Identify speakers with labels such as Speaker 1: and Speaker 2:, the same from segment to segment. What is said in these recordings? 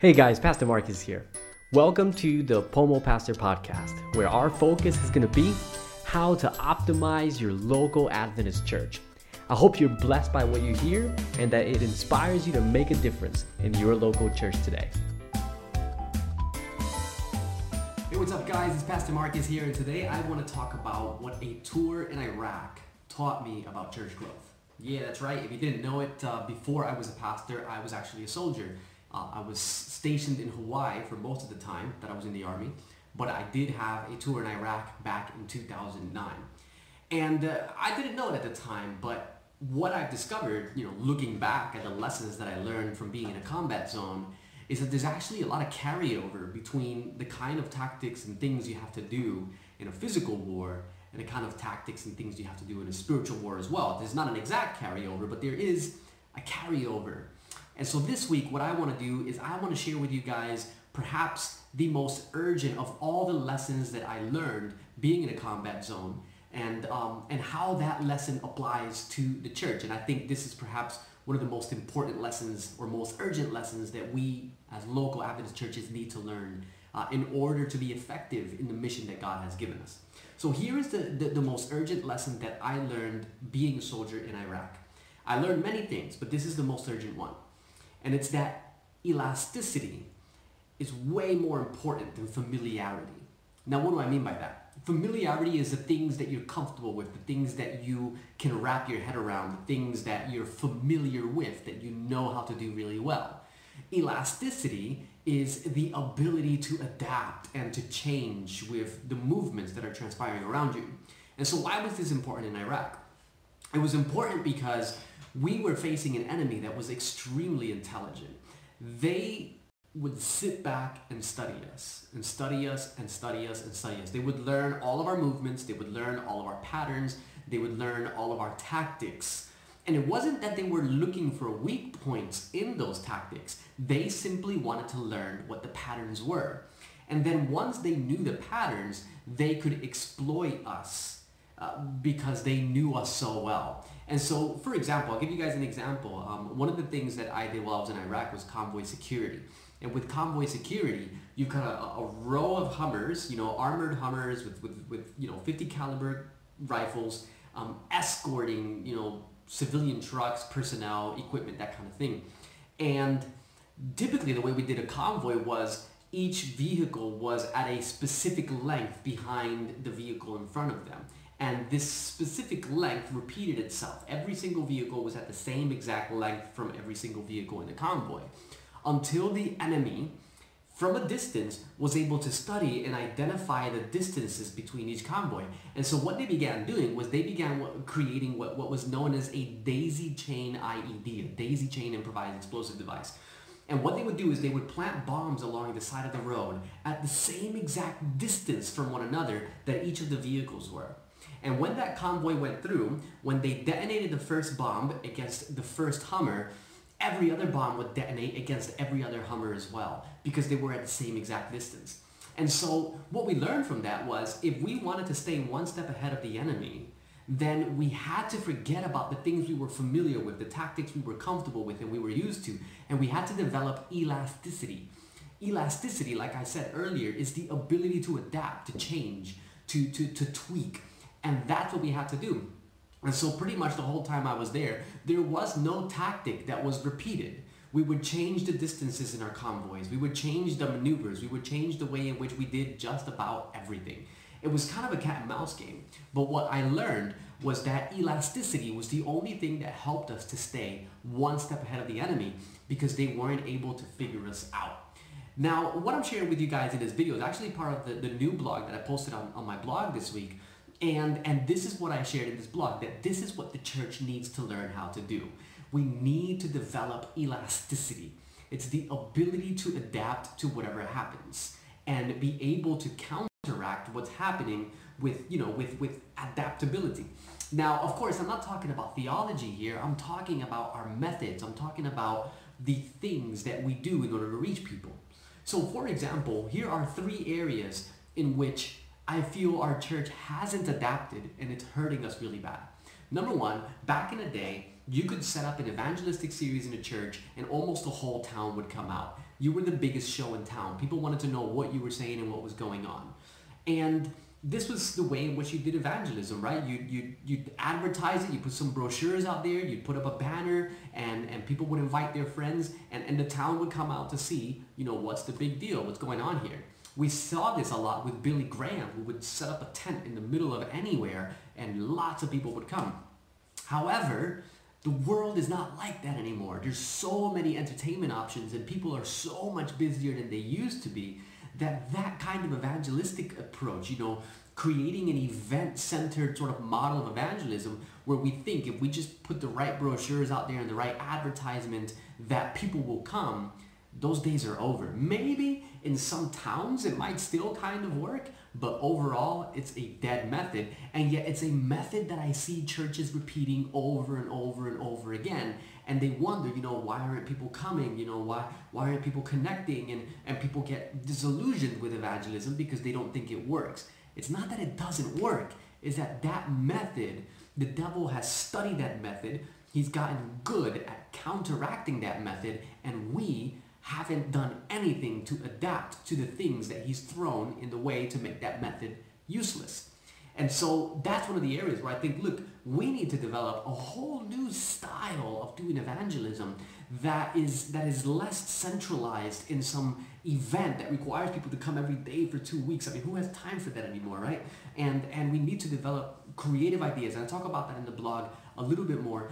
Speaker 1: Hey guys, Pastor Marcus here. Welcome to the Pomo Pastor Podcast, where our focus is going to be how to optimize your local Adventist church. I hope you're blessed by what you hear and that it inspires you to make a difference in your local church today.
Speaker 2: Hey, what's up, guys? It's Pastor Marcus here, and today I want to talk about what a tour in Iraq taught me about church growth. Yeah, that's right. If you didn't know it, uh, before I was a pastor, I was actually a soldier. Uh, I was stationed in Hawaii for most of the time that I was in the Army, but I did have a tour in Iraq back in 2009. And uh, I didn't know it at the time, but what I've discovered, you know, looking back at the lessons that I learned from being in a combat zone, is that there's actually a lot of carryover between the kind of tactics and things you have to do in a physical war and the kind of tactics and things you have to do in a spiritual war as well. There's not an exact carryover, but there is a carryover. And so this week, what I want to do is I want to share with you guys perhaps the most urgent of all the lessons that I learned being in a combat zone and, um, and how that lesson applies to the church. And I think this is perhaps one of the most important lessons or most urgent lessons that we as local Adventist churches need to learn uh, in order to be effective in the mission that God has given us. So here is the, the, the most urgent lesson that I learned being a soldier in Iraq. I learned many things, but this is the most urgent one. And it's that elasticity is way more important than familiarity. Now, what do I mean by that? Familiarity is the things that you're comfortable with, the things that you can wrap your head around, the things that you're familiar with, that you know how to do really well. Elasticity is the ability to adapt and to change with the movements that are transpiring around you. And so why was this important in Iraq? It was important because we were facing an enemy that was extremely intelligent. They would sit back and study us and study us and study us and study us. They would learn all of our movements. They would learn all of our patterns. They would learn all of our tactics. And it wasn't that they were looking for weak points in those tactics. They simply wanted to learn what the patterns were. And then once they knew the patterns, they could exploit us uh, because they knew us so well. And so, for example, I'll give you guys an example. Um, one of the things that I did while I was in Iraq was convoy security. And with convoy security, you've got a, a row of Hummers, you know, armored Hummers with, with, with you know, 50 caliber rifles, um, escorting, you know, civilian trucks, personnel, equipment, that kind of thing. And typically the way we did a convoy was each vehicle was at a specific length behind the vehicle in front of them and this specific length repeated itself. Every single vehicle was at the same exact length from every single vehicle in the convoy until the enemy from a distance was able to study and identify the distances between each convoy. And so what they began doing was they began creating what, what was known as a daisy chain IED, a daisy chain improvised explosive device. And what they would do is they would plant bombs along the side of the road at the same exact distance from one another that each of the vehicles were. And when that convoy went through, when they detonated the first bomb against the first Hummer, every other bomb would detonate against every other Hummer as well because they were at the same exact distance. And so what we learned from that was if we wanted to stay one step ahead of the enemy, then we had to forget about the things we were familiar with, the tactics we were comfortable with and we were used to, and we had to develop elasticity. Elasticity, like I said earlier, is the ability to adapt, to change, to, to, to tweak, and that's what we had to do. And so pretty much the whole time I was there, there was no tactic that was repeated. We would change the distances in our convoys. We would change the maneuvers. We would change the way in which we did just about everything. It was kind of a cat and mouse game. But what I learned was that elasticity was the only thing that helped us to stay one step ahead of the enemy because they weren't able to figure us out. Now, what I'm sharing with you guys in this video is actually part of the, the new blog that I posted on, on my blog this week and, and this is what I shared in this blog, that this is what the church needs to learn how to do. We need to develop elasticity. It's the ability to adapt to whatever happens and be able to counteract what's happening with, you know, with, with adaptability. Now, of course, I'm not talking about theology here. I'm talking about our methods. I'm talking about the things that we do in order to reach people. So, for example, here are three areas in which I feel our church hasn't adapted and it's hurting us really bad. Number one, back in the day, you could set up an evangelistic series in a church and almost the whole town would come out. You were the biggest show in town. People wanted to know what you were saying and what was going on. And this was the way in which you did evangelism, right? You you you advertise it, you put some brochures out there, you put up a banner, and and people would invite their friends, and and the town would come out to see, you know, what's the big deal, what's going on here. We saw this a lot with Billy Graham, who would set up a tent in the middle of anywhere, and lots of people would come. However, the world is not like that anymore. There's so many entertainment options, and people are so much busier than they used to be that that kind of evangelistic approach, you know, creating an event-centered sort of model of evangelism where we think if we just put the right brochures out there and the right advertisement that people will come, those days are over. Maybe in some towns it might still kind of work, but overall it's a dead method. And yet it's a method that I see churches repeating over and over and over again and they wonder, you know, why aren't people coming? You know, why why aren't people connecting? And and people get disillusioned with evangelism because they don't think it works. It's not that it doesn't work. It's that that method, the devil has studied that method. He's gotten good at counteracting that method, and we haven't done anything to adapt to the things that he's thrown in the way to make that method useless. And so that's one of the areas where I think, look, we need to develop a whole new style of doing evangelism that is that is less centralized in some event that requires people to come every day for two weeks. I mean, who has time for that anymore, right? And and we need to develop creative ideas. And I talk about that in the blog a little bit more.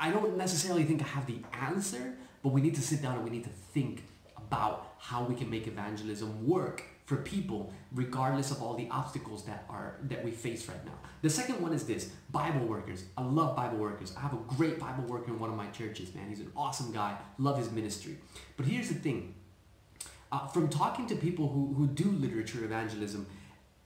Speaker 2: I don't necessarily think I have the answer, but we need to sit down and we need to think about how we can make evangelism work for people regardless of all the obstacles that are that we face right now. The second one is this, Bible workers. I love Bible workers. I have a great Bible worker in one of my churches, man. He's an awesome guy. Love his ministry. But here's the thing. Uh, from talking to people who, who do literature evangelism,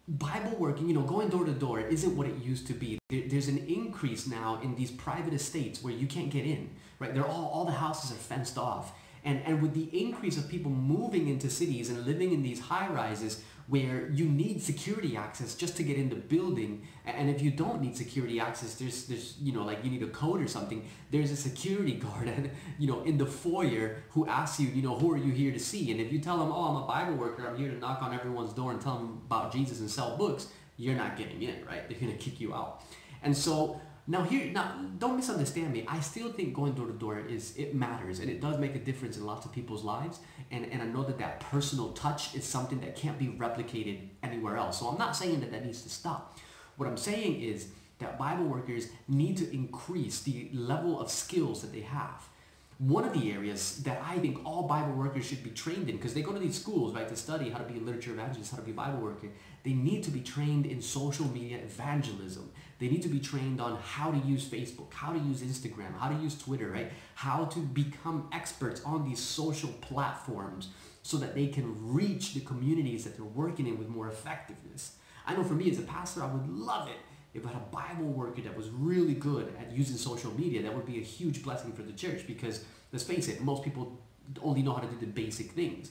Speaker 2: Bible working, you know, going door to door isn't what it used to be. There's an increase now in these private estates where you can't get in, right? They're all, all the houses are fenced off and, and with the increase of people moving into cities and living in these high rises where you need security access just to get in the building, and if you don't need security access, there's, there's you know, like you need a code or something, there's a security guard, and, you know, in the foyer who asks you, you know, who are you here to see? And if you tell them, oh, I'm a Bible worker, I'm here to knock on everyone's door and tell them about Jesus and sell books, you're not getting in, right? They're going to kick you out. And so now here, now don't misunderstand me. I still think going door to door is it matters and it does make a difference in lots of people's lives. And and I know that that personal touch is something that can't be replicated anywhere else. So I'm not saying that that needs to stop. What I'm saying is that Bible workers need to increase the level of skills that they have. One of the areas that I think all Bible workers should be trained in, because they go to these schools, right, to study how to be a literature evangelist, how to be a Bible worker, they need to be trained in social media evangelism. They need to be trained on how to use Facebook, how to use Instagram, how to use Twitter, right? How to become experts on these social platforms so that they can reach the communities that they're working in with more effectiveness. I know for me as a pastor, I would love it if I had a Bible worker that was really good at using social media. That would be a huge blessing for the church because let's face it, most people only know how to do the basic things.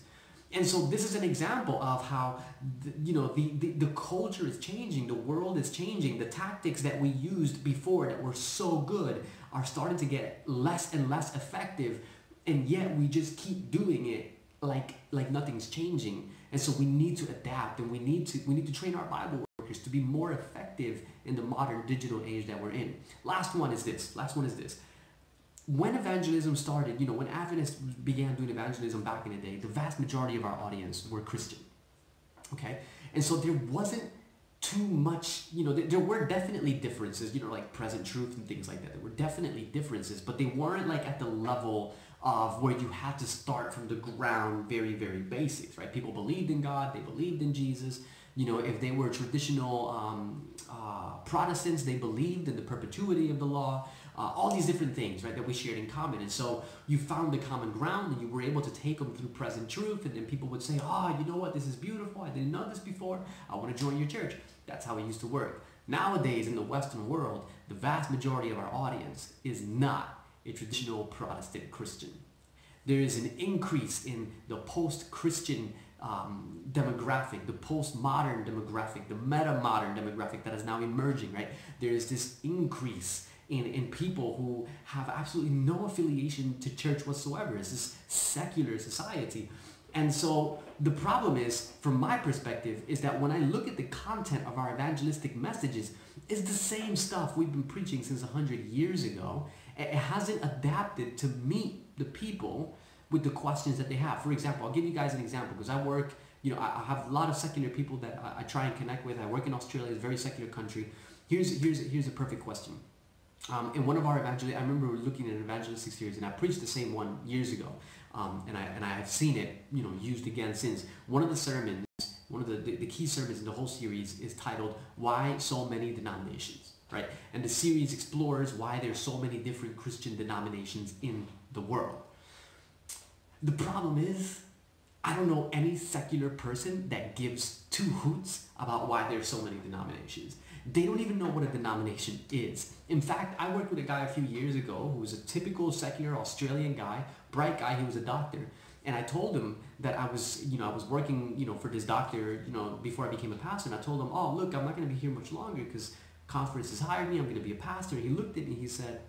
Speaker 2: And so this is an example of how, the, you know, the, the, the culture is changing, the world is changing, the tactics that we used before that were so good are starting to get less and less effective, and yet we just keep doing it like like nothing's changing. And so we need to adapt, and we need to we need to train our Bible workers to be more effective in the modern digital age that we're in. Last one is this. Last one is this when evangelism started, you know, when Adventists began doing evangelism back in the day, the vast majority of our audience were Christian. Okay? And so there wasn't too much, you know, there were definitely differences, you know, like present truth and things like that. There were definitely differences, but they weren't like at the level of where you had to start from the ground very, very basics, right? People believed in God, they believed in Jesus. You know, if they were traditional um, uh, Protestants, they believed in the perpetuity of the law uh, all these different things, right, that we shared in common. And so you found the common ground and you were able to take them through present truth. And then people would say, oh, you know what, this is beautiful. I didn't know this before. I want to join your church. That's how it used to work. Nowadays, in the Western world, the vast majority of our audience is not a traditional Protestant Christian. There is an increase in the post-Christian um, demographic, the postmodern demographic, the meta-modern demographic that is now emerging, right? There is this increase in, in people who have absolutely no affiliation to church whatsoever. It's this secular society. And so the problem is, from my perspective, is that when I look at the content of our evangelistic messages, it's the same stuff we've been preaching since 100 years ago. It hasn't adapted to meet the people with the questions that they have. For example, I'll give you guys an example because I work, you know, I, have a lot of secular people that I, I try and connect with. I work in Australia, it's a very secular country. Here's, here's, here's a perfect question. Um, in one of our evangelists, I remember we're looking at an evangelistic series, and I preached the same one years ago, um, and I and I have seen it, you know, used again since. One of the sermons, one of the, the, the key sermons in the whole series is titled "Why So Many Denominations." Right, and the series explores why there's so many different Christian denominations in the world. The problem is, I don't know any secular person that gives two hoots about why there's so many denominations. They don't even know what a denomination is. In fact, I worked with a guy a few years ago who was a typical secular Australian guy, bright guy, he was a doctor. And I told him that I was, you know, I was working, you know, for this doctor, you know, before I became a pastor. And I told him, oh, look, I'm not going to be here much longer because conference has hired me. I'm going to be a pastor. He looked at me. He said,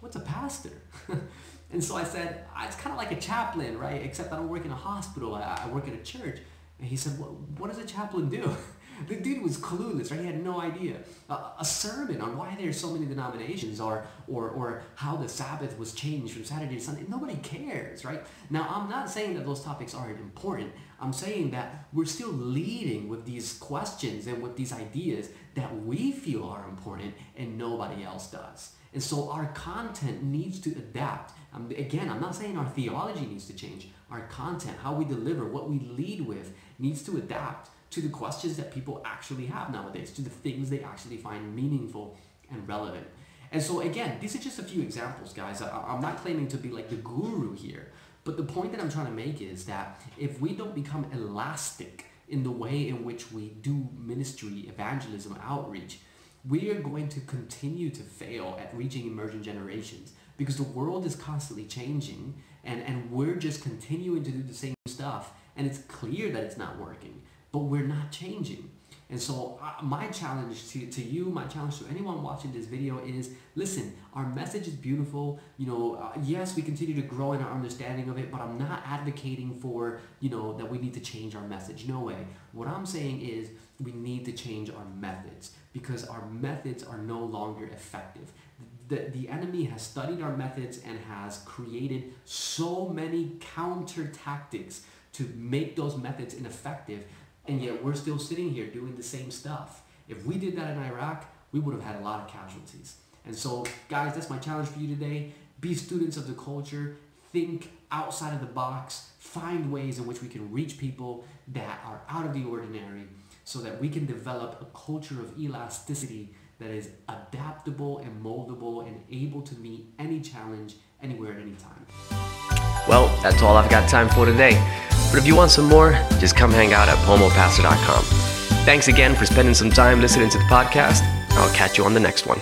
Speaker 2: what's a pastor? and so I said, it's kind of like a chaplain, right? Except I don't work in a hospital. I, I work at a church. And he said, well, what does a chaplain do? The dude was clueless, right? He had no idea. Uh, a sermon on why there's so many denominations or, or, or how the Sabbath was changed from Saturday to Sunday. Nobody cares, right? Now, I'm not saying that those topics aren't important. I'm saying that we're still leading with these questions and with these ideas that we feel are important and nobody else does. And so our content needs to adapt. Um, again, I'm not saying our theology needs to change. Our content, how we deliver, what we lead with, needs to adapt to the questions that people actually have nowadays, to the things they actually find meaningful and relevant. And so again, these are just a few examples, guys. I, am not claiming to be like the guru here, but the point that I'm trying to make is that if we don't become elastic in the way in which we do ministry, evangelism, outreach, we are going to continue to fail at reaching emerging generations because the world is constantly changing and, and we're just continuing to do the same stuff and it's clear that it's not working but we're not changing. And so uh, my challenge to, to you, my challenge to anyone watching this video is, listen, our message is beautiful. You know, uh, yes, we continue to grow in our understanding of it, but I'm not advocating for, you know, that we need to change our message. No way. What I'm saying is we need to change our methods because our methods are no longer effective. The, the enemy has studied our methods and has created so many counter tactics to make those methods ineffective and yet we're still sitting here doing the same stuff. If we did that in Iraq, we would have had a lot of casualties. And so, guys, that's my challenge for you today. Be students of the culture. Think outside of the box. Find ways in which we can reach people that are out of the ordinary so that we can develop a culture of elasticity that is adaptable and moldable and able to meet any challenge anywhere at any time.
Speaker 1: Well, that's all I've got time for today. But if you want some more, just come hang out at pomopastor.com. Thanks again for spending some time listening to the podcast. I'll catch you on the next one.